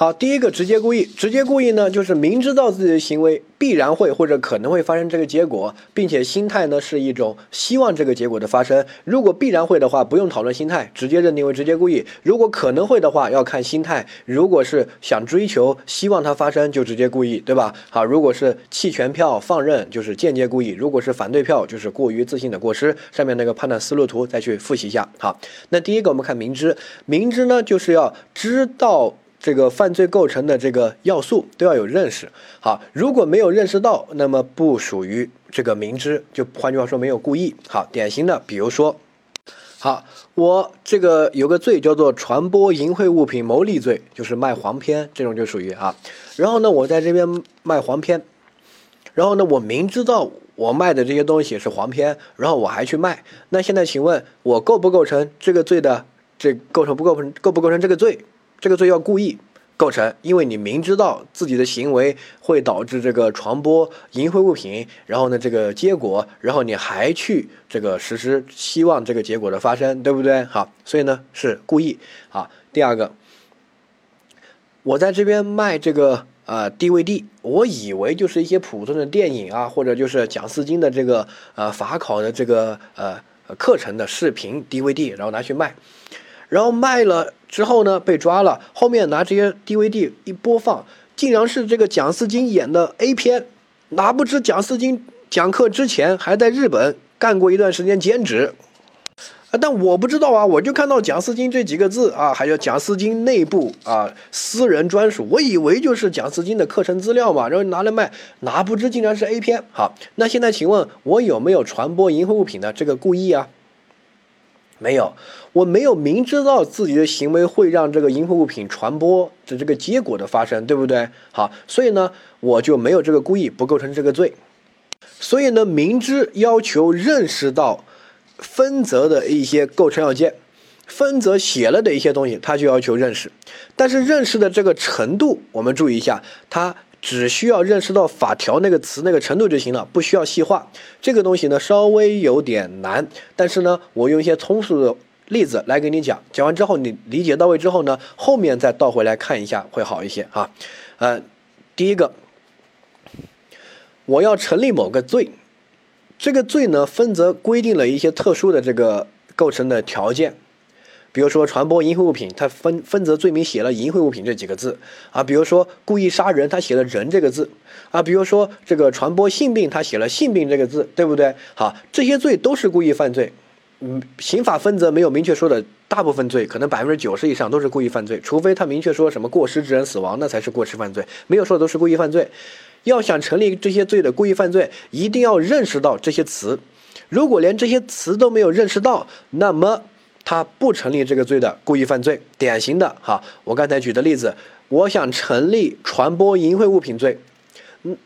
好，第一个直接故意，直接故意呢，就是明知道自己的行为必然会或者可能会发生这个结果，并且心态呢是一种希望这个结果的发生。如果必然会的话，不用讨论心态，直接认定为直接故意；如果可能会的话，要看心态。如果是想追求、希望它发生，就直接故意，对吧？好，如果是弃权票放任，就是间接故意；如果是反对票，就是过于自信的过失。上面那个判断思路图再去复习一下。好，那第一个我们看明知，明知呢就是要知道。这个犯罪构成的这个要素都要有认识。好，如果没有认识到，那么不属于这个明知，就换句话说没有故意。好，典型的，比如说，好，我这个有个罪叫做传播淫秽物品牟利罪，就是卖黄片，这种就属于啊。然后呢，我在这边卖黄片，然后呢，我明知道我卖的这些东西是黄片，然后我还去卖，那现在请问我构不构成这个罪的？这构成不构成构不构成这个罪？这个罪要故意构成，因为你明知道自己的行为会导致这个传播淫秽物品，然后呢，这个结果，然后你还去这个实施，希望这个结果的发生，对不对？好，所以呢是故意。好，第二个，我在这边卖这个呃 DVD，我以为就是一些普通的电影啊，或者就是讲四经的这个呃法考的这个呃课程的视频 DVD，然后拿去卖。然后卖了之后呢，被抓了。后面拿这些 DVD 一播放，竟然是这个蒋思金演的 A 片。哪不知蒋思金讲课之前还在日本干过一段时间兼职啊！但我不知道啊，我就看到蒋思金这几个字啊，还有蒋思金内部啊私人专属，我以为就是蒋思金的课程资料嘛，然后拿来卖，哪不知竟然是 A 片。好，那现在请问我有没有传播淫秽物品的这个故意啊？没有，我没有明知道自己的行为会让这个淫秽物品传播的这个结果的发生，对不对？好，所以呢，我就没有这个故意，不构成这个罪。所以呢，明知要求认识到分则的一些构成要件，分则写了的一些东西，他就要求认识。但是认识的这个程度，我们注意一下，他。只需要认识到法条那个词那个程度就行了，不需要细化。这个东西呢稍微有点难，但是呢，我用一些通俗的例子来给你讲。讲完之后你理解到位之后呢，后面再倒回来看一下会好一些啊。呃，第一个，我要成立某个罪，这个罪呢分则规定了一些特殊的这个构成的条件。比如说传播淫秽物品，它分分则罪名写了淫秽物品这几个字啊。比如说故意杀人，他写了人这个字啊。比如说这个传播性病，他写了性病这个字，对不对？好，这些罪都是故意犯罪。嗯，刑法分则没有明确说的，大部分罪可能百分之九十以上都是故意犯罪，除非他明确说什么过失致人死亡，那才是过失犯罪。没有说的都是故意犯罪。要想成立这些罪的故意犯罪，一定要认识到这些词。如果连这些词都没有认识到，那么。他不成立这个罪的故意犯罪，典型的哈，我刚才举的例子，我想成立传播淫秽物品罪，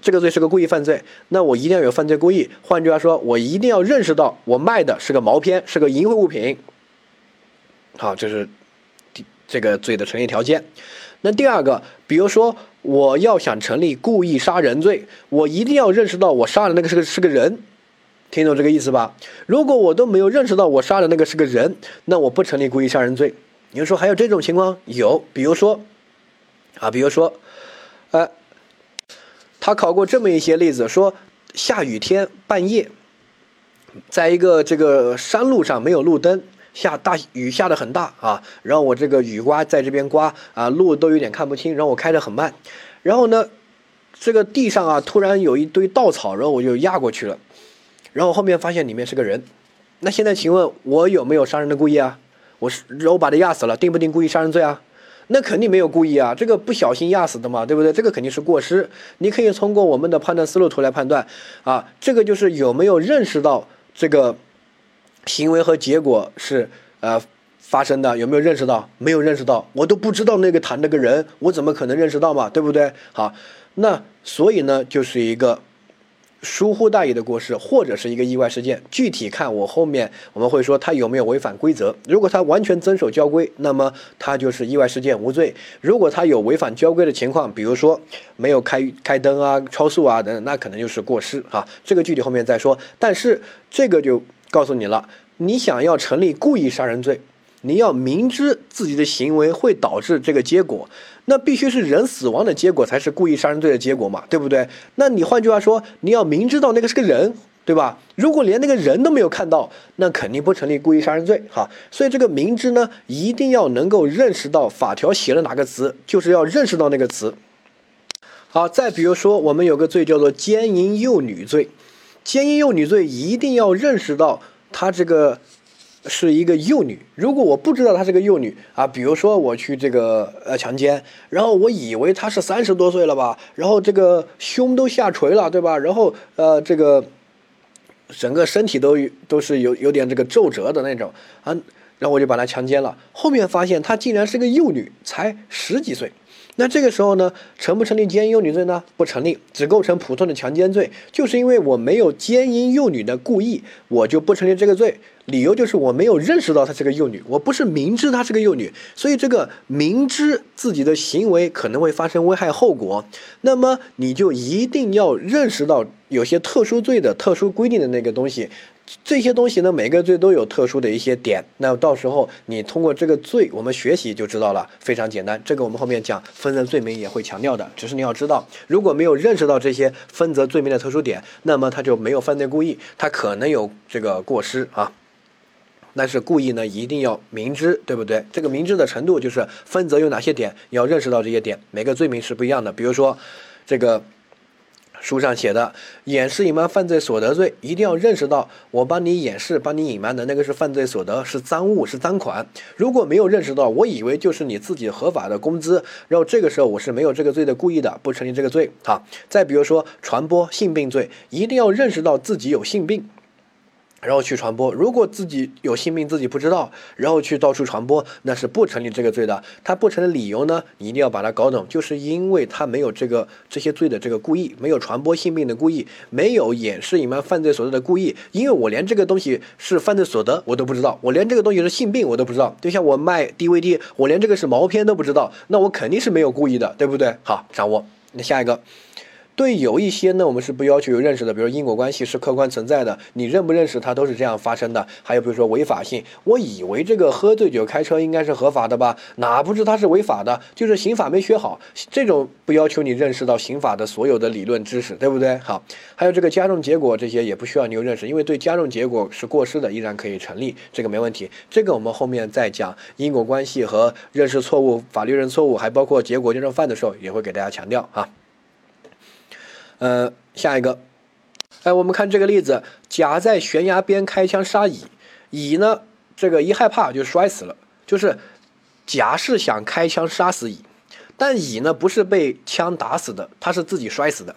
这个罪是个故意犯罪，那我一定要有犯罪故意，换句话说，我一定要认识到我卖的是个毛片，是个淫秽物品，好，这是第这个罪的成立条件。那第二个，比如说我要想成立故意杀人罪，我一定要认识到我杀的那个是个是个人。听懂这个意思吧？如果我都没有认识到我杀的那个是个人，那我不成立故意杀人罪。你说还有这种情况？有，比如说，啊，比如说，呃，他考过这么一些例子，说下雨天半夜，在一个这个山路上没有路灯，下大雨下的很大啊，然后我这个雨刮在这边刮啊，路都有点看不清，然后我开的很慢，然后呢，这个地上啊突然有一堆稻草，然后我就压过去了。然后后面发现里面是个人，那现在请问我有没有杀人的故意啊？我是然后把他压死了，定不定故意杀人罪啊？那肯定没有故意啊，这个不小心压死的嘛，对不对？这个肯定是过失。你可以通过我们的判断思路图来判断啊，这个就是有没有认识到这个行为和结果是呃发生的，有没有认识到？没有认识到，我都不知道那个谈那个人，我怎么可能认识到嘛？对不对？好，那所以呢，就是一个。疏忽大意的过失，或者是一个意外事件，具体看我后面我们会说他有没有违反规则。如果他完全遵守交规，那么他就是意外事件无罪；如果他有违反交规的情况，比如说没有开开灯啊、超速啊等等，那可能就是过失啊。这个具体后面再说。但是这个就告诉你了，你想要成立故意杀人罪，你要明知自己的行为会导致这个结果，那必须是人死亡的结果才是故意杀人罪的结果嘛，对不对？那你换句话说，你要明知道那个是个人，对吧？如果连那个人都没有看到，那肯定不成立故意杀人罪，哈。所以这个明知呢，一定要能够认识到法条写了哪个词，就是要认识到那个词。好，再比如说，我们有个罪叫做奸淫幼女罪，奸淫幼女罪一定要认识到她这个是一个幼女。如果我不知道她是个幼女啊，比如说我去这个呃强奸，然后我以为她是三十多岁了吧，然后这个胸都下垂了，对吧？然后呃这个整个身体都都是有有点这个皱褶的那种啊，然后我就把她强奸了。后面发现她竟然是个幼女，才十几岁。那这个时候呢，成不成立奸淫幼女罪呢？不成立，只构成普通的强奸罪。就是因为我没有奸淫幼女的故意，我就不成立这个罪。理由就是我没有认识到她是个幼女，我不是明知她是个幼女，所以这个明知自己的行为可能会发生危害后果，那么你就一定要认识到有些特殊罪的特殊规定的那个东西。这些东西呢，每个罪都有特殊的一些点。那到时候你通过这个罪，我们学习就知道了，非常简单。这个我们后面讲分则罪名也会强调的。只是你要知道，如果没有认识到这些分则罪名的特殊点，那么他就没有犯罪故意，他可能有这个过失啊。但是故意呢，一定要明知，对不对？这个明知的程度就是分则有哪些点，你要认识到这些点。每个罪名是不一样的。比如说，这个。书上写的掩饰隐瞒犯罪所得罪，一定要认识到我帮你掩饰、帮你隐瞒的那个是犯罪所得，是赃物，是赃款。如果没有认识到，我以为就是你自己合法的工资，然后这个时候我是没有这个罪的故意的，不成立这个罪。好，再比如说传播性病罪，一定要认识到自己有性病。然后去传播，如果自己有性病自己不知道，然后去到处传播，那是不成立这个罪的。他不成的理由呢，你一定要把它搞懂，就是因为他没有这个这些罪的这个故意，没有传播性病的故意，没有掩饰隐瞒犯罪所得的故意。因为我连这个东西是犯罪所得我都不知道，我连这个东西是性病我都不知道。就像我卖 DVD，我连这个是毛片都不知道，那我肯定是没有故意的，对不对？好，掌握。那下一个。对有一些呢，我们是不要求有认识的，比如因果关系是客观存在的，你认不认识它都是这样发生的。还有比如说违法性，我以为这个喝醉酒开车应该是合法的吧，哪不知它是违法的，就是刑法没学好，这种不要求你认识到刑法的所有的理论知识，对不对？好，还有这个加重结果这些也不需要你有认识，因为对加重结果是过失的，依然可以成立，这个没问题。这个我们后面再讲因果关系和认识错误、法律认错误，还包括结果纠正犯的时候，也会给大家强调啊。呃，下一个，哎，我们看这个例子，甲在悬崖边开枪杀乙，乙呢，这个一害怕就摔死了。就是甲是想开枪杀死乙，但乙呢不是被枪打死的，他是自己摔死的。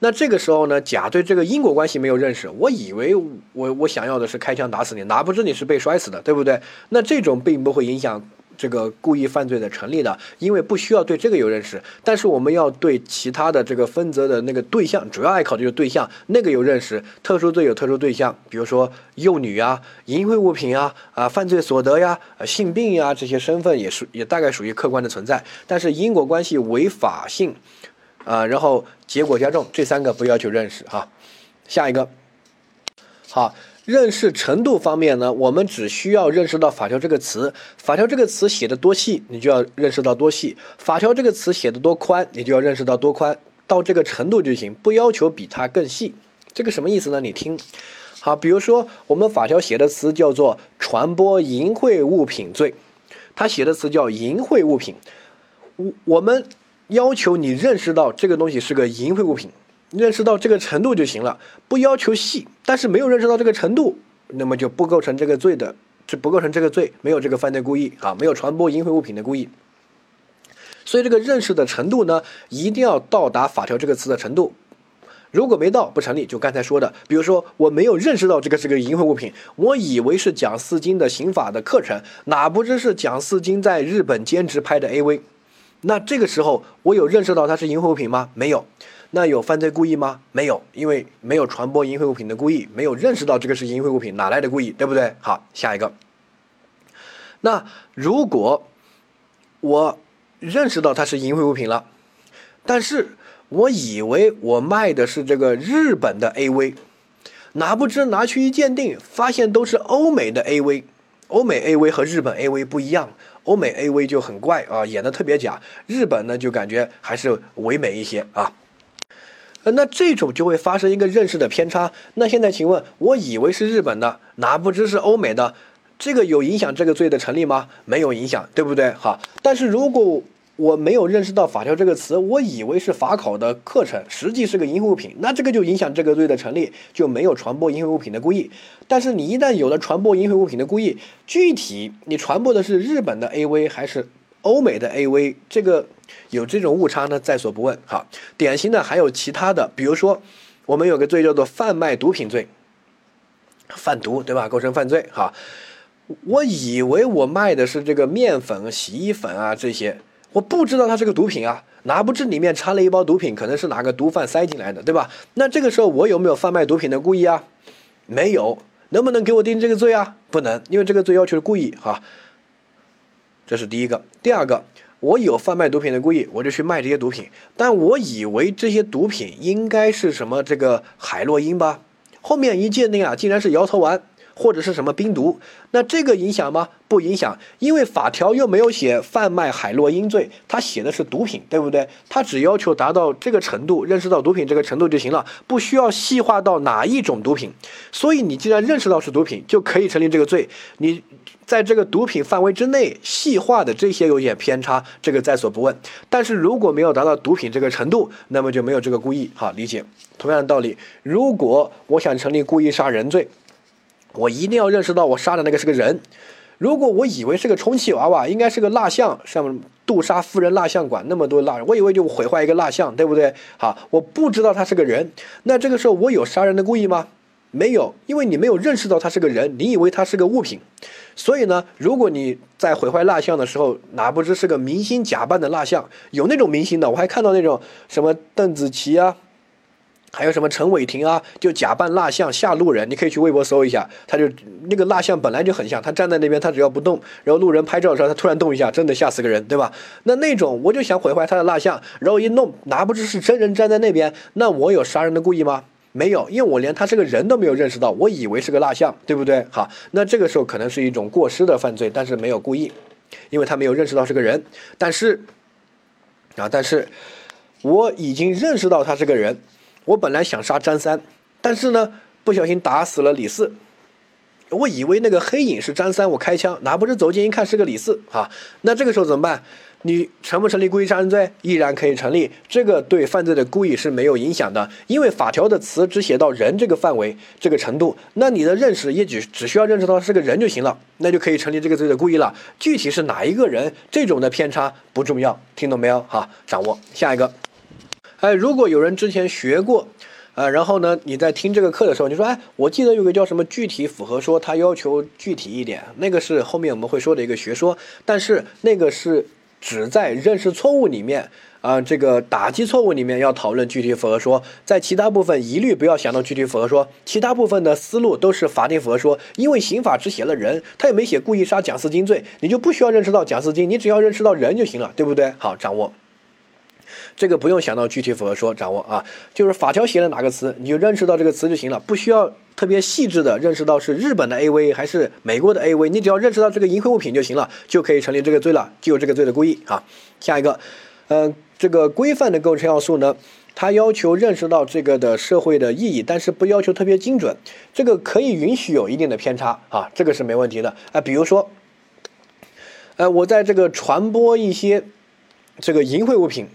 那这个时候呢，甲对这个因果关系没有认识，我以为我我想要的是开枪打死你，哪不知你是被摔死的，对不对？那这种并不会影响。这个故意犯罪的成立的，因为不需要对这个有认识，但是我们要对其他的这个分则的那个对象，主要爱考的就是对象，那个有认识。特殊罪有特殊对象，比如说幼女啊、淫秽物品啊、啊犯罪所得呀、性病呀这些身份也是也大概属于客观的存在。但是因果关系、违法性，啊，然后结果加重这三个不要求认识哈。下一个，好。认识程度方面呢，我们只需要认识到法条这个词，法条这个词写的多细，你就要认识到多细；法条这个词写的多宽，你就要认识到多宽，到这个程度就行，不要求比它更细。这个什么意思呢？你听，好，比如说我们法条写的词叫做传播淫秽物品罪，它写的词叫淫秽物品，我我们要求你认识到这个东西是个淫秽物品。认识到这个程度就行了，不要求细。但是没有认识到这个程度，那么就不构成这个罪的，这不构成这个罪，没有这个犯罪故意啊，没有传播淫秽物品的故意。所以这个认识的程度呢，一定要到达法条这个词的程度。如果没到，不成立。就刚才说的，比如说我没有认识到这个是个淫秽物品，我以为是蒋四金的刑法的课程，哪不知是蒋四金在日本兼职拍的 AV。那这个时候我有认识到它是淫秽物品吗？没有。那有犯罪故意吗？没有，因为没有传播淫秽物品的故意，没有认识到这个是淫秽物品，哪来的故意？对不对？好，下一个。那如果我认识到它是淫秽物品了，但是我以为我卖的是这个日本的 AV，哪不知拿去一鉴定，发现都是欧美的 AV，欧美 AV 和日本 AV 不一样，欧美 AV 就很怪啊，演的特别假，日本呢就感觉还是唯美一些啊。呃，那这种就会发生一个认识的偏差。那现在请问，我以为是日本的，哪不知是欧美的，这个有影响这个罪的成立吗？没有影响，对不对？好，但是如果我没有认识到法条这个词，我以为是法考的课程，实际是个淫秽物品，那这个就影响这个罪的成立，就没有传播淫秽物品的故意。但是你一旦有了传播淫秽物品的故意，具体你传播的是日本的 AV 还是欧美的 AV，这个有这种误差呢，在所不问。好，典型的还有其他的，比如说我们有个罪叫做贩卖毒品罪，贩毒对吧？构成犯罪。哈，我以为我卖的是这个面粉、洗衣粉啊这些。我不知道它是个毒品啊，拿不知里面掺了一包毒品，可能是哪个毒贩塞进来的，对吧？那这个时候我有没有贩卖毒品的故意啊？没有，能不能给我定这个罪啊？不能，因为这个罪要求是故意哈。这是第一个，第二个，我有贩卖毒品的故意，我就去卖这些毒品，但我以为这些毒品应该是什么这个海洛因吧，后面一鉴定啊，竟然是摇头丸。或者是什么冰毒，那这个影响吗？不影响，因为法条又没有写贩卖海洛因罪，它写的是毒品，对不对？它只要求达到这个程度，认识到毒品这个程度就行了，不需要细化到哪一种毒品。所以你既然认识到是毒品，就可以成立这个罪。你在这个毒品范围之内细化的这些有点偏差，这个在所不问。但是如果没有达到毒品这个程度，那么就没有这个故意。好，理解。同样的道理，如果我想成立故意杀人罪。我一定要认识到我杀的那个是个人。如果我以为是个充气娃娃，应该是个蜡像，像杜莎夫人蜡像馆那么多蜡，我以为就毁坏一个蜡像，对不对？好，我不知道他是个人，那这个时候我有杀人的故意吗？没有，因为你没有认识到他是个人，你以为他是个物品。所以呢，如果你在毁坏蜡像的时候，哪不知是个明星假扮的蜡像，有那种明星的，我还看到那种什么邓紫棋啊。还有什么陈伟霆啊，就假扮蜡像吓路人，你可以去微博搜一下，他就那个蜡像本来就很像，他站在那边，他只要不动，然后路人拍照的时候，他突然动一下，真的吓死个人，对吧？那那种我就想毁坏他的蜡像，然后一弄，拿不出是真人站在那边，那我有杀人的故意吗？没有，因为我连他是个人都没有认识到，我以为是个蜡像，对不对？好，那这个时候可能是一种过失的犯罪，但是没有故意，因为他没有认识到是个人，但是啊，但是我已经认识到他是个人。我本来想杀张三，但是呢，不小心打死了李四。我以为那个黑影是张三，我开枪，哪不知走近一看是个李四啊！那这个时候怎么办？你成不成立故意杀人罪？依然可以成立，这个对犯罪的故意是没有影响的，因为法条的词只写到人这个范围、这个程度，那你的认识也只只需要认识到是个人就行了，那就可以成立这个罪的故意了。具体是哪一个人，这种的偏差不重要，听懂没有？哈，掌握下一个。哎，如果有人之前学过，啊，然后呢，你在听这个课的时候，你说，哎，我记得有个叫什么具体符合说，它要求具体一点，那个是后面我们会说的一个学说，但是那个是只在认识错误里面，啊，这个打击错误里面要讨论具体符合说，在其他部分一律不要想到具体符合说，其他部分的思路都是法定符合说，因为刑法只写了人，他也没写故意杀蒋四金罪，你就不需要认识到蒋四金，你只要认识到人就行了，对不对？好，掌握。这个不用想到具体符合说掌握啊，就是法条写了哪个词，你就认识到这个词就行了，不需要特别细致的认识到是日本的 AV 还是美国的 AV，你只要认识到这个淫秽物品就行了，就可以成立这个罪了，就有这个罪的故意啊。下一个，嗯，这个规范的构成要素呢，它要求认识到这个的社会的意义，但是不要求特别精准，这个可以允许有一定的偏差啊，这个是没问题的啊。比如说，呃，我在这个传播一些这个淫秽物品。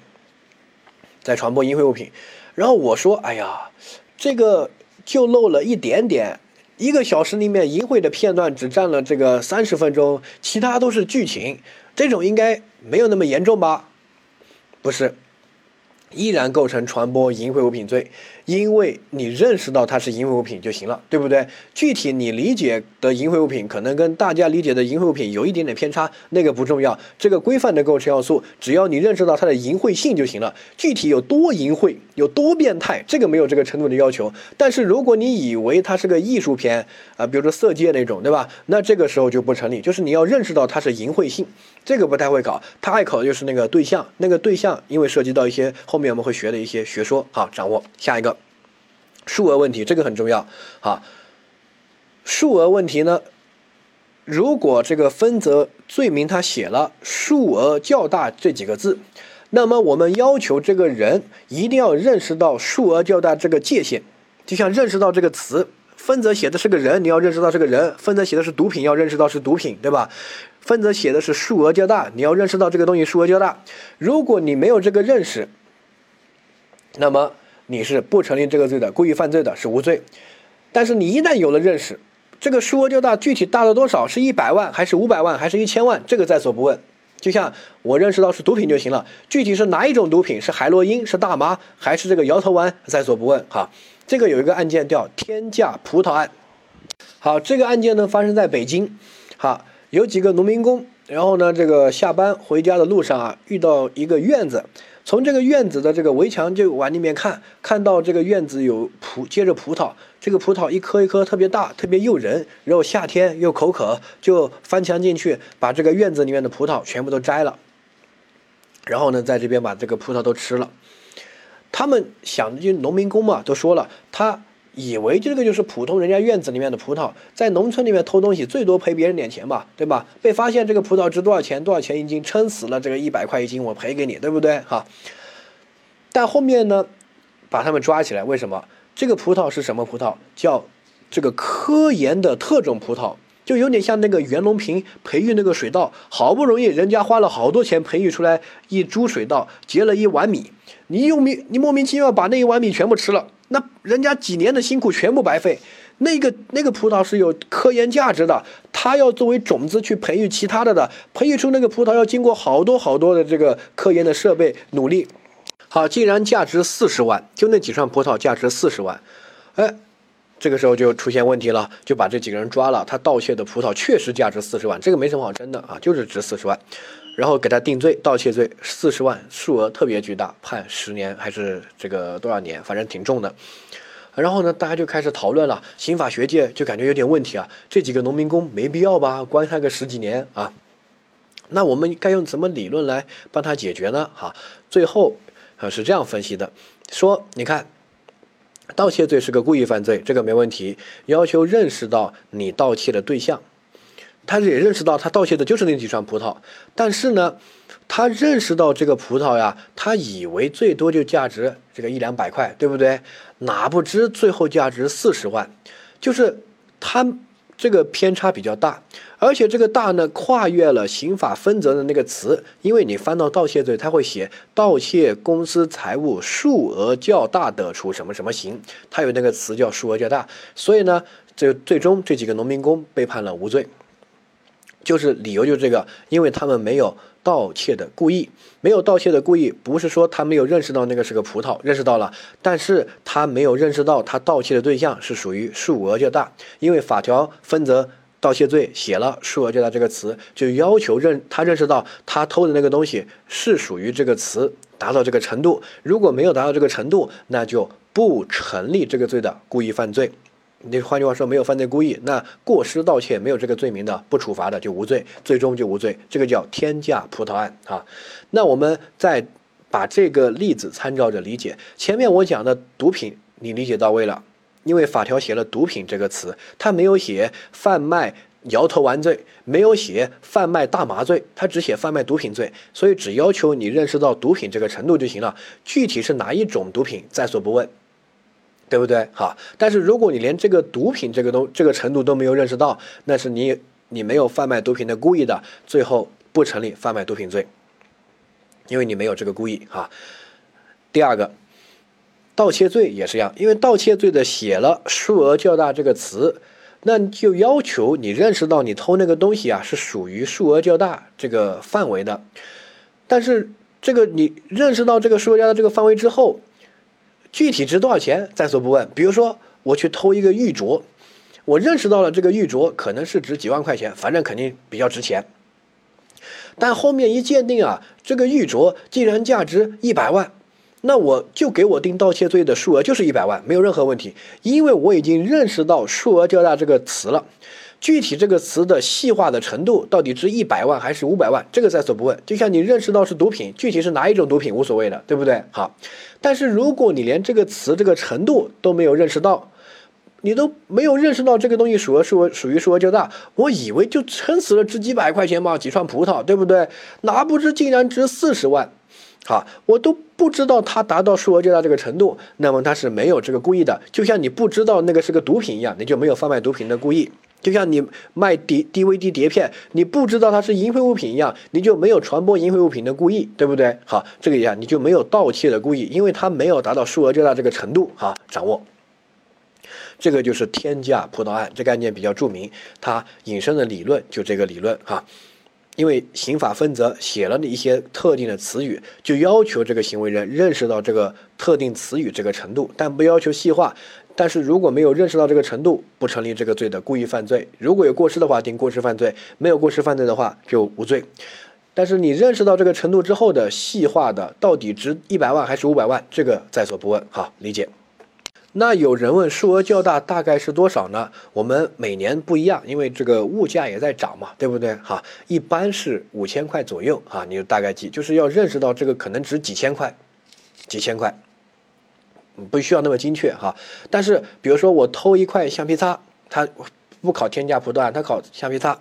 在传播淫秽物品，然后我说：“哎呀，这个就漏了一点点，一个小时里面淫秽的片段只占了这个三十分钟，其他都是剧情，这种应该没有那么严重吧？不是。”依然构成传播淫秽物品罪，因为你认识到它是淫秽物品就行了，对不对？具体你理解的淫秽物品可能跟大家理解的淫秽物品有一点点偏差，那个不重要。这个规范的构成要素，只要你认识到它的淫秽性就行了。具体有多淫秽、有多变态，这个没有这个程度的要求。但是如果你以为它是个艺术片啊，比如说色戒那种，对吧？那这个时候就不成立。就是你要认识到它是淫秽性，这个不太会考。他爱考的就是那个对象，那个对象因为涉及到一些。后面我们会学的一些学说，好掌握。下一个数额问题，这个很重要。好，数额问题呢，如果这个分则罪名他写了数额较大这几个字，那么我们要求这个人一定要认识到数额较大这个界限，就像认识到这个词，分则写的是个人，你要认识到是个人；分则写的是毒品，要认识到是毒品，对吧？分则写的是数额较大，你要认识到这个东西数额较大。如果你没有这个认识，那么你是不成立这个罪的，故意犯罪的是无罪。但是你一旦有了认识，这个数额较大，具体大到多少？是一百万还是五百万还是一千万？这个在所不问。就像我认识到是毒品就行了，具体是哪一种毒品？是海洛因、是大麻还是这个摇头丸？在所不问。哈，这个有一个案件叫天价葡萄案。好，这个案件呢发生在北京。好，有几个农民工，然后呢这个下班回家的路上啊，遇到一个院子。从这个院子的这个围墙就往里面看，看到这个院子有葡接着葡萄，这个葡萄一颗一颗特别大，特别诱人，然后夏天又口渴，就翻墙进去把这个院子里面的葡萄全部都摘了，然后呢，在这边把这个葡萄都吃了。他们想，就农民工嘛，都说了他。以为这个就是普通人家院子里面的葡萄，在农村里面偷东西，最多赔别人点钱吧，对吧？被发现这个葡萄值多少钱？多少钱一斤？撑死了，这个一百块一斤，我赔给你，对不对？哈。但后面呢，把他们抓起来，为什么？这个葡萄是什么葡萄？叫这个科研的特种葡萄，就有点像那个袁隆平培育那个水稻，好不容易人家花了好多钱培育出来一株水稻，结了一碗米，你用米，你莫名其妙把那一碗米全部吃了。那人家几年的辛苦全部白费，那个那个葡萄是有科研价值的，它要作为种子去培育其他的的，培育出那个葡萄要经过好多好多的这个科研的设备努力。好，既然价值四十万，就那几串葡萄价值四十万，哎，这个时候就出现问题了，就把这几个人抓了。他盗窃的葡萄确实价值四十万，这个没什么好争的啊，就是值四十万。然后给他定罪，盗窃罪，四十万，数额特别巨大，判十年还是这个多少年，反正挺重的。然后呢，大家就开始讨论了，刑法学界就感觉有点问题啊，这几个农民工没必要吧，关他个十几年啊。那我们该用什么理论来帮他解决呢？哈，最后啊是这样分析的，说你看，盗窃罪是个故意犯罪，这个没问题，要求认识到你盗窃的对象。他也认识到他盗窃的就是那几串葡萄，但是呢，他认识到这个葡萄呀，他以为最多就价值这个一两百块，对不对？哪不知最后价值四十万，就是他这个偏差比较大，而且这个大呢跨越了刑法分则的那个词，因为你翻到盗窃罪，他会写盗窃公司财物数额较大的处什么什么刑，他有那个词叫数额较大，所以呢，这最终这几个农民工被判了无罪。就是理由就是这个，因为他们没有盗窃的故意，没有盗窃的故意，不是说他没有认识到那个是个葡萄，认识到了，但是他没有认识到他盗窃的对象是属于数额较大，因为法条分则盗窃罪写了数额较大这个词，就要求认他认识到他偷的那个东西是属于这个词，达到这个程度，如果没有达到这个程度，那就不成立这个罪的故意犯罪。你换句话说，没有犯罪故意，那过失盗窃没有这个罪名的，不处罚的就无罪，最终就无罪。这个叫天价葡萄案啊。那我们再把这个例子参照着理解，前面我讲的毒品，你理解到位了，因为法条写了毒品这个词，它没有写贩卖摇头丸罪，没有写贩卖大麻罪，它只写贩卖毒品罪，所以只要求你认识到毒品这个程度就行了，具体是哪一种毒品在所不问。对不对？好，但是如果你连这个毒品这个东这个程度都没有认识到，那是你你没有贩卖毒品的故意的，最后不成立贩卖毒品罪，因为你没有这个故意哈。第二个，盗窃罪也是一样，因为盗窃罪的写了数额较大这个词，那就要求你认识到你偷那个东西啊是属于数额较大这个范围的，但是这个你认识到这个数额较大这个范围之后。具体值多少钱在所不问。比如说，我去偷一个玉镯，我认识到了这个玉镯可能是值几万块钱，反正肯定比较值钱。但后面一鉴定啊，这个玉镯竟然价值一百万，那我就给我定盗窃罪的数额就是一百万，没有任何问题，因为我已经认识到数额较大这个词了。具体这个词的细化的程度到底值一百万还是五百万，这个在所不问。就像你认识到是毒品，具体是哪一种毒品无所谓的，对不对？好，但是如果你连这个词这个程度都没有认识到，你都没有认识到这个东西数额数属于数额较大，我以为就撑死了值几百块钱嘛，几串葡萄，对不对？哪不知竟然值四十万，好，我都不知道它达到数额较大这个程度，那么它是没有这个故意的，就像你不知道那个是个毒品一样，你就没有贩卖毒品的故意。就像你卖 D DVD 碟片，你不知道它是淫秽物品一样，你就没有传播淫秽物品的故意，对不对？好，这个一样，你就没有盗窃的故意，因为它没有达到数额较大这个程度。哈，掌握。这个就是天价葡萄案，这个案件比较著名，它引申的理论就这个理论哈。因为刑法分则写了一些特定的词语，就要求这个行为人认识到这个特定词语这个程度，但不要求细化。但是如果没有认识到这个程度，不成立这个罪的故意犯罪。如果有过失的话，定过失犯罪；没有过失犯罪的话，就无罪。但是你认识到这个程度之后的细化的到底值一百万还是五百万，这个在所不问。好，理解。那有人问数额较大大概是多少呢？我们每年不一样，因为这个物价也在涨嘛，对不对？哈，一般是五千块左右啊，你就大概记，就是要认识到这个可能值几千块，几千块。不需要那么精确哈，但是比如说我偷一块橡皮擦，他不考天价不断，他考橡皮擦。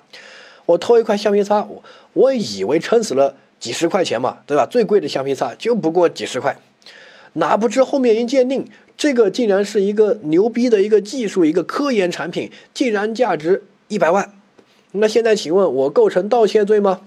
我偷一块橡皮擦，我我以为撑死了几十块钱嘛，对吧？最贵的橡皮擦就不过几十块，哪不知后面一鉴定，这个竟然是一个牛逼的一个技术，一个科研产品，竟然价值一百万。那现在请问我构成盗窃罪吗？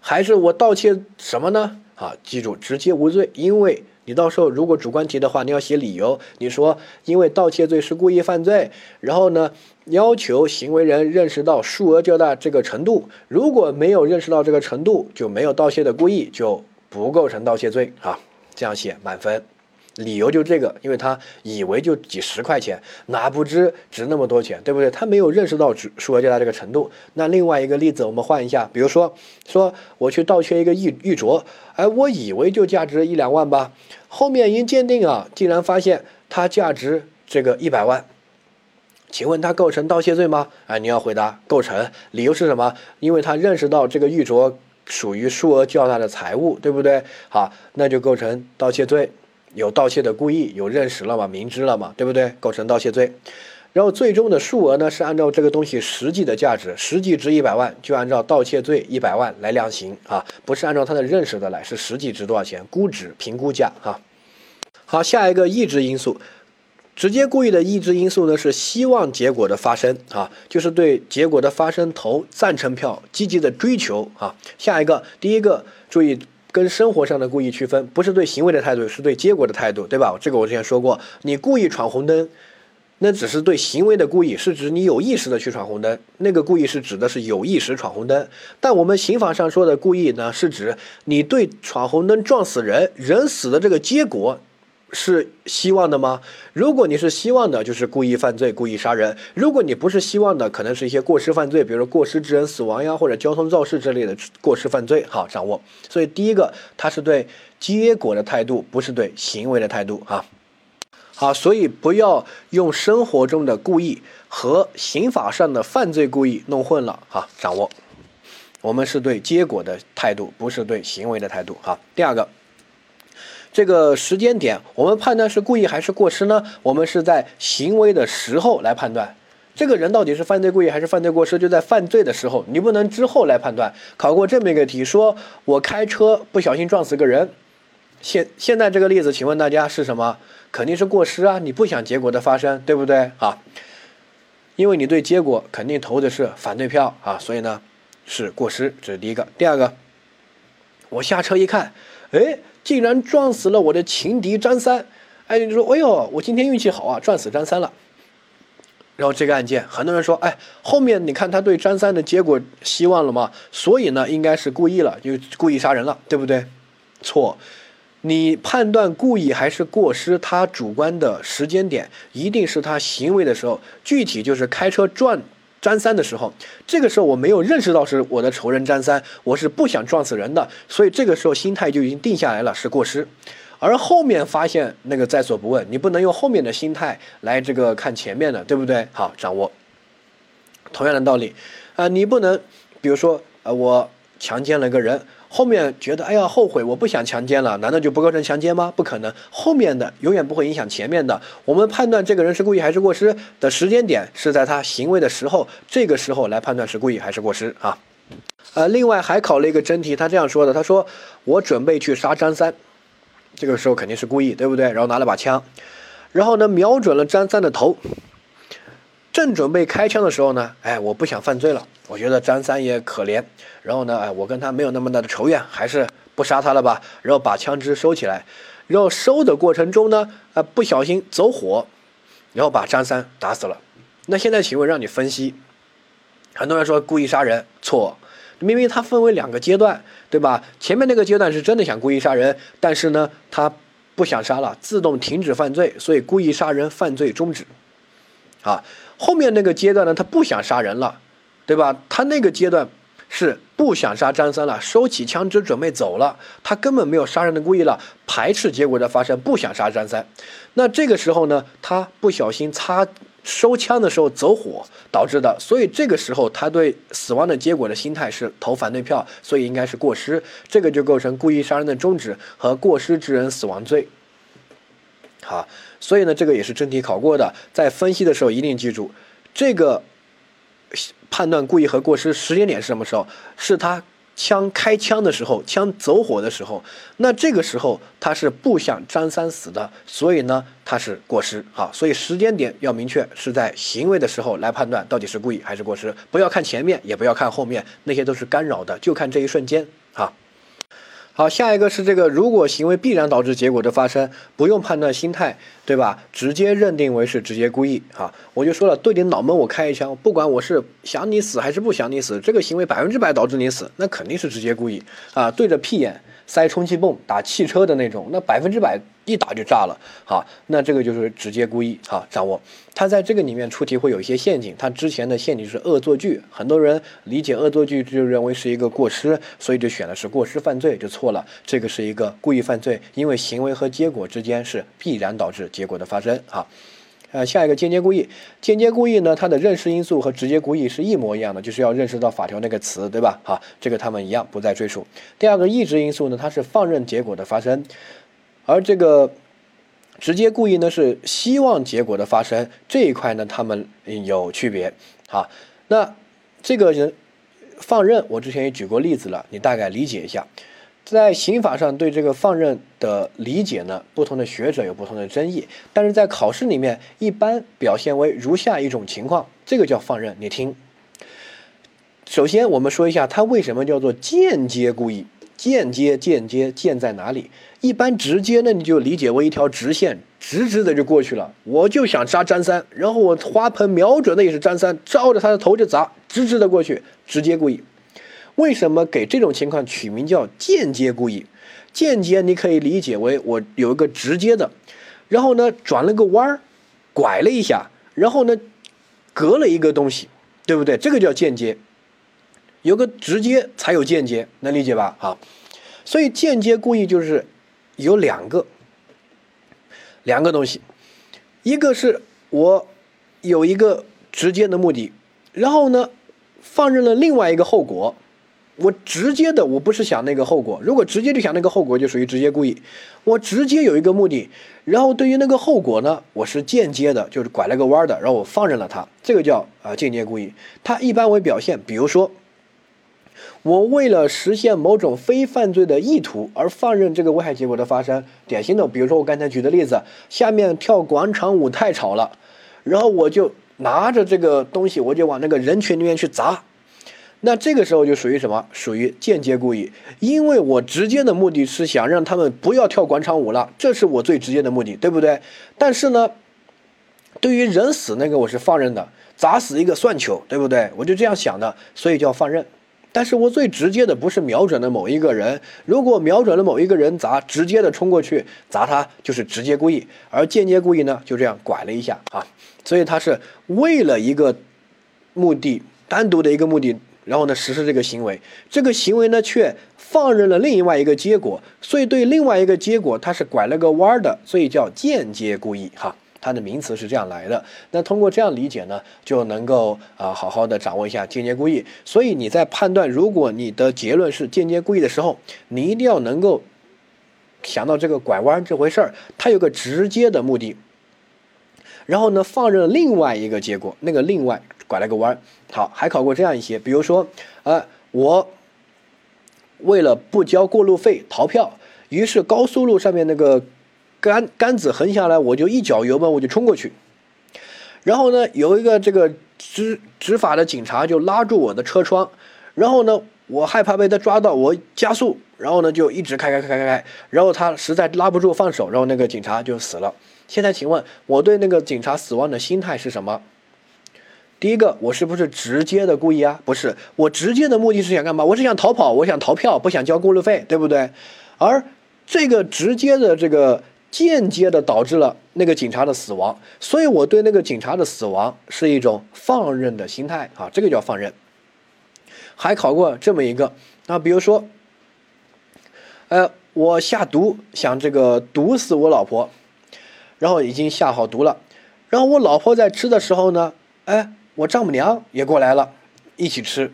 还是我盗窃什么呢？啊，记住，直接无罪，因为。你到时候如果主观题的话，你要写理由。你说因为盗窃罪是故意犯罪，然后呢要求行为人认识到数额较大这个程度，如果没有认识到这个程度，就没有盗窃的故意，就不构成盗窃罪啊。这样写满分。理由就这个，因为他以为就几十块钱，哪不知值那么多钱，对不对？他没有认识到数数额较大这个程度。那另外一个例子，我们换一下，比如说，说我去盗窃一个玉玉镯，哎，我以为就价值一两万吧，后面一鉴定啊，竟然发现它价值这个一百万，请问它构成盗窃罪吗？哎，你要回答构成，理由是什么？因为他认识到这个玉镯属于数额较大的财物，对不对？好，那就构成盗窃罪。有盗窃的故意，有认识了嘛？明知了嘛？对不对？构成盗窃罪。然后最终的数额呢，是按照这个东西实际的价值，实际值一百万，就按照盗窃罪一百万来量刑啊，不是按照他的认识的来，是实际值多少钱，估值评估价哈。好，下一个抑制因素，直接故意的抑制因素呢，是希望结果的发生啊，就是对结果的发生投赞成票，积极的追求啊。下一个，第一个注意。跟生活上的故意区分，不是对行为的态度，是对结果的态度，对吧？这个我之前说过，你故意闯红灯，那只是对行为的故意，是指你有意识的去闯红灯，那个故意是指的是有意识闯红灯。但我们刑法上说的故意呢，是指你对闯红灯撞死人，人死的这个结果。是希望的吗？如果你是希望的，就是故意犯罪、故意杀人；如果你不是希望的，可能是一些过失犯罪，比如说过失致人死亡呀，或者交通肇事之类的过失犯罪。好，掌握。所以第一个，它是对结果的态度，不是对行为的态度啊。好，所以不要用生活中的故意和刑法上的犯罪故意弄混了哈。掌握，我们是对结果的态度，不是对行为的态度哈。第二个。这个时间点，我们判断是故意还是过失呢？我们是在行为的时候来判断，这个人到底是犯罪故意还是犯罪过失，就在犯罪的时候，你不能之后来判断。考过这么一个题，说我开车不小心撞死个人，现现在这个例子，请问大家是什么？肯定是过失啊！你不想结果的发生，对不对啊？因为你对结果肯定投的是反对票啊，所以呢是过失，这是第一个。第二个，我下车一看，哎。竟然撞死了我的情敌张三，哎，你说，哎呦，我今天运气好啊，撞死张三了。然后这个案件，很多人说，哎，后面你看他对张三的结果希望了吗？所以呢，应该是故意了，就故意杀人了，对不对？错，你判断故意还是过失，他主观的时间点一定是他行为的时候，具体就是开车撞。张三的时候，这个时候我没有认识到是我的仇人张三，我是不想撞死人的，所以这个时候心态就已经定下来了，是过失。而后面发现那个在所不问，你不能用后面的心态来这个看前面的，对不对？好，掌握。同样的道理，啊，你不能，比如说，呃，我强奸了个人，后面觉得哎呀后悔，我不想强奸了，难道就不构成强奸吗？不可能，后面的永远不会影响前面的。我们判断这个人是故意还是过失的时间点是在他行为的时候，这个时候来判断是故意还是过失啊。呃，另外还考了一个真题，他这样说的，他说我准备去杀张三，这个时候肯定是故意，对不对？然后拿了把枪，然后呢瞄准了张三的头。正准备开枪的时候呢，哎，我不想犯罪了，我觉得张三也可怜，然后呢，哎，我跟他没有那么大的仇怨，还是不杀他了吧，然后把枪支收起来，然后收的过程中呢，呃，不小心走火，然后把张三打死了。那现在请问让你分析，很多人说故意杀人错，明明他分为两个阶段，对吧？前面那个阶段是真的想故意杀人，但是呢，他不想杀了，自动停止犯罪，所以故意杀人犯罪终止，啊。后面那个阶段呢，他不想杀人了，对吧？他那个阶段是不想杀张三了，收起枪支准备走了，他根本没有杀人的故意了，排斥结果的发生，不想杀张三。那这个时候呢，他不小心擦收枪的时候走火导致的，所以这个时候他对死亡的结果的心态是投反对票，所以应该是过失，这个就构成故意杀人的终止和过失致人死亡罪。好。所以呢，这个也是真题考过的，在分析的时候一定记住，这个判断故意和过失时间点是什么时候？是他枪开枪的时候，枪走火的时候。那这个时候他是不想张三死的，所以呢，他是过失。好，所以时间点要明确，是在行为的时候来判断到底是故意还是过失。不要看前面，也不要看后面，那些都是干扰的，就看这一瞬间。啊。好，下一个是这个，如果行为必然导致结果的发生，不用判断心态，对吧？直接认定为是直接故意啊！我就说了，对你脑门我开一枪，不管我是想你死还是不想你死，这个行为百分之百导致你死，那肯定是直接故意啊！对着屁眼。塞充气泵打汽车的那种，那百分之百一打就炸了。好，那这个就是直接故意。好，掌握。他在这个里面出题会有一些陷阱，他之前的陷阱是恶作剧，很多人理解恶作剧就认为是一个过失，所以就选的是过失犯罪就错了。这个是一个故意犯罪，因为行为和结果之间是必然导致结果的发生。好。呃，下一个间接故意，间接故意呢，它的认识因素和直接故意是一模一样的，就是要认识到法条那个词，对吧？好，这个他们一样，不再赘述。第二个意志因素呢，它是放任结果的发生，而这个直接故意呢是希望结果的发生，这一块呢他们有区别。好，那这个人放任，我之前也举过例子了，你大概理解一下。在刑法上对这个放任的理解呢，不同的学者有不同的争议。但是在考试里面，一般表现为如下一种情况，这个叫放任。你听，首先我们说一下它为什么叫做间接故意。间接，间接，间在哪里？一般直接呢，你就理解为一条直线，直直的就过去了。我就想杀张三，然后我花盆瞄准的也是张三，照着他的头就砸，直直的过去，直接故意。为什么给这种情况取名叫间接故意？间接你可以理解为我有一个直接的，然后呢转了个弯儿，拐了一下，然后呢隔了一个东西，对不对？这个叫间接。有个直接才有间接，能理解吧？好，所以间接故意就是有两个两个东西，一个是我有一个直接的目的，然后呢放任了另外一个后果。我直接的，我不是想那个后果。如果直接就想那个后果，就属于直接故意。我直接有一个目的，然后对于那个后果呢，我是间接的，就是拐了个弯的，然后我放任了它，这个叫啊间接故意。它一般为表现，比如说，我为了实现某种非犯罪的意图而放任这个危害结果的发生。典型的，比如说我刚才举的例子，下面跳广场舞太吵了，然后我就拿着这个东西，我就往那个人群里面去砸。那这个时候就属于什么？属于间接故意，因为我直接的目的是想让他们不要跳广场舞了，这是我最直接的目的，对不对？但是呢，对于人死那个我是放任的，砸死一个算球，对不对？我就这样想的，所以叫放任。但是我最直接的不是瞄准了某一个人，如果瞄准了某一个人砸，直接的冲过去砸他就是直接故意，而间接故意呢就这样拐了一下啊，所以他是为了一个目的，单独的一个目的。然后呢，实施这个行为，这个行为呢却放任了另外一个结果，所以对另外一个结果它是拐了个弯的，所以叫间接故意哈。它的名词是这样来的。那通过这样理解呢，就能够啊好好的掌握一下间接故意。所以你在判断如果你的结论是间接故意的时候，你一定要能够想到这个拐弯这回事儿，它有个直接的目的，然后呢放任另外一个结果，那个另外拐了个弯。好，还考过这样一些，比如说，呃，我为了不交过路费逃票，于是高速路上面那个杆杆子横下来，我就一脚油门我就冲过去，然后呢，有一个这个执执法的警察就拉住我的车窗，然后呢，我害怕被他抓到，我加速，然后呢就一直开开开开开，然后他实在拉不住放手，然后那个警察就死了。现在请问我对那个警察死亡的心态是什么？第一个，我是不是直接的故意啊？不是，我直接的目的是想干嘛？我是想逃跑，我想逃票，不想交过路费，对不对？而这个直接的，这个间接的导致了那个警察的死亡，所以我对那个警察的死亡是一种放任的心态啊，这个叫放任。还考过这么一个那，比如说，呃，我下毒想这个毒死我老婆，然后已经下好毒了，然后我老婆在吃的时候呢，哎。我丈母娘也过来了，一起吃。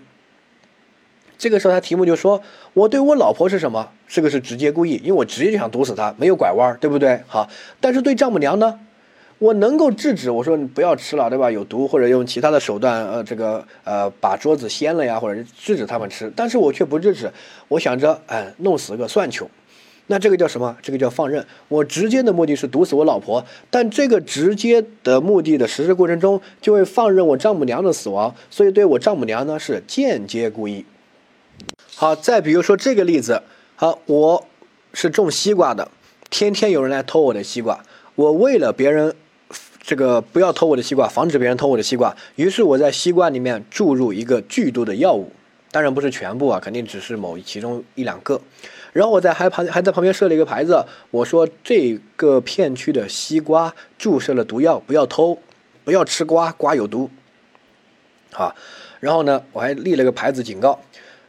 这个时候他题目就说：“我对我老婆是什么？这个是直接故意，因为我直接就想毒死她，没有拐弯，对不对？好，但是对丈母娘呢，我能够制止，我说你不要吃了，对吧？有毒，或者用其他的手段，呃，这个呃，把桌子掀了呀，或者制止他们吃，但是我却不制止，我想着，哎，弄死个算球。”那这个叫什么？这个叫放任。我直接的目的是毒死我老婆，但这个直接的目的的实施过程中，就会放任我丈母娘的死亡，所以对我丈母娘呢是间接故意。好，再比如说这个例子，好，我是种西瓜的，天天有人来偷我的西瓜，我为了别人这个不要偷我的西瓜，防止别人偷我的西瓜，于是我在西瓜里面注入一个剧毒的药物，当然不是全部啊，肯定只是某其中一两个。然后我在还旁还在旁边设了一个牌子，我说这个片区的西瓜注射了毒药，不要偷，不要吃瓜，瓜有毒。好，然后呢，我还立了个牌子警告。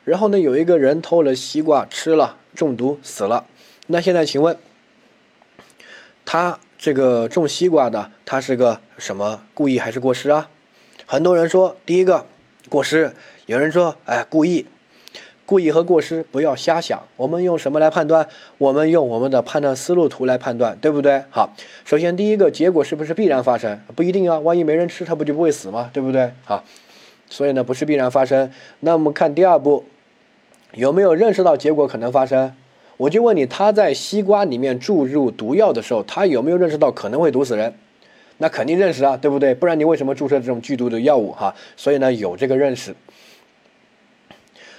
然后呢，有一个人偷了西瓜吃了，中毒死了。那现在请问，他这个种西瓜的，他是个什么故意还是过失啊？很多人说第一个过失，有人说哎故意。故意和过失不要瞎想，我们用什么来判断？我们用我们的判断思路图来判断，对不对？好，首先第一个结果是不是必然发生？不一定啊，万一没人吃，它不就不会死吗？对不对？好，所以呢不是必然发生。那我们看第二步，有没有认识到结果可能发生？我就问你，他在西瓜里面注入毒药的时候，他有没有认识到可能会毒死人？那肯定认识啊，对不对？不然你为什么注射这种剧毒的药物？哈，所以呢有这个认识。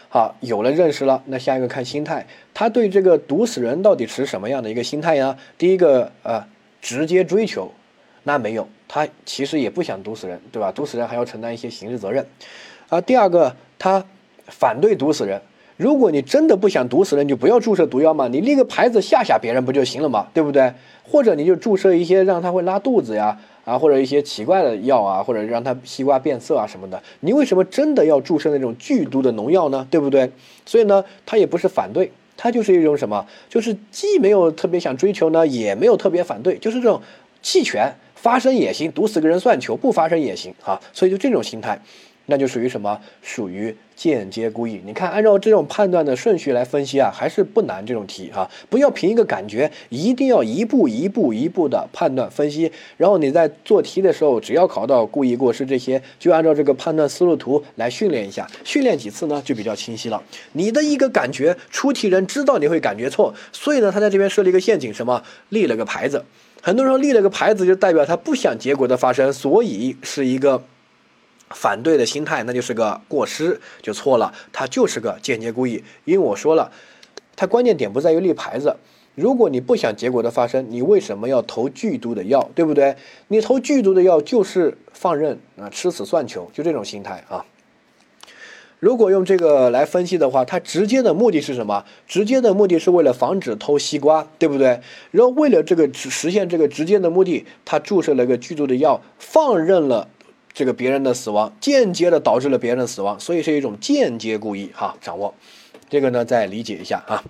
好，有了认识了，那下一个看心态，他对这个毒死人到底持什么样的一个心态呀？第一个，呃，直接追求，那没有，他其实也不想毒死人，对吧？毒死人还要承担一些刑事责任，啊，第二个，他反对毒死人。如果你真的不想毒死人，你就不要注射毒药嘛，你立个牌子吓吓别人不就行了嘛，对不对？或者你就注射一些让他会拉肚子呀。啊，或者一些奇怪的药啊，或者让它西瓜变色啊什么的，你为什么真的要注射那种剧毒的农药呢？对不对？所以呢，他也不是反对，他就是一种什么，就是既没有特别想追求呢，也没有特别反对，就是这种弃权，发生也行，毒死个人算球，不发生也行啊，所以就这种心态。那就属于什么？属于间接故意。你看，按照这种判断的顺序来分析啊，还是不难。这种题哈，不要凭一个感觉，一定要一步一步一步的判断分析。然后你在做题的时候，只要考到故意过失这些，就按照这个判断思路图来训练一下。训练几次呢，就比较清晰了。你的一个感觉，出题人知道你会感觉错，所以呢，他在这边设了一个陷阱，什么？立了个牌子。很多人立了个牌子，就代表他不想结果的发生，所以是一个。反对的心态，那就是个过失，就错了。他就是个间接故意，因为我说了，他关键点不在于立牌子。如果你不想结果的发生，你为什么要投剧毒的药，对不对？你投剧毒的药就是放任啊，吃死算球，就这种心态啊。如果用这个来分析的话，它直接的目的是什么？直接的目的是为了防止偷西瓜，对不对？然后为了这个实现这个直接的目的，他注射了个剧毒的药，放任了。这个别人的死亡，间接的导致了别人的死亡，所以是一种间接故意哈。掌握这个呢，再理解一下啊。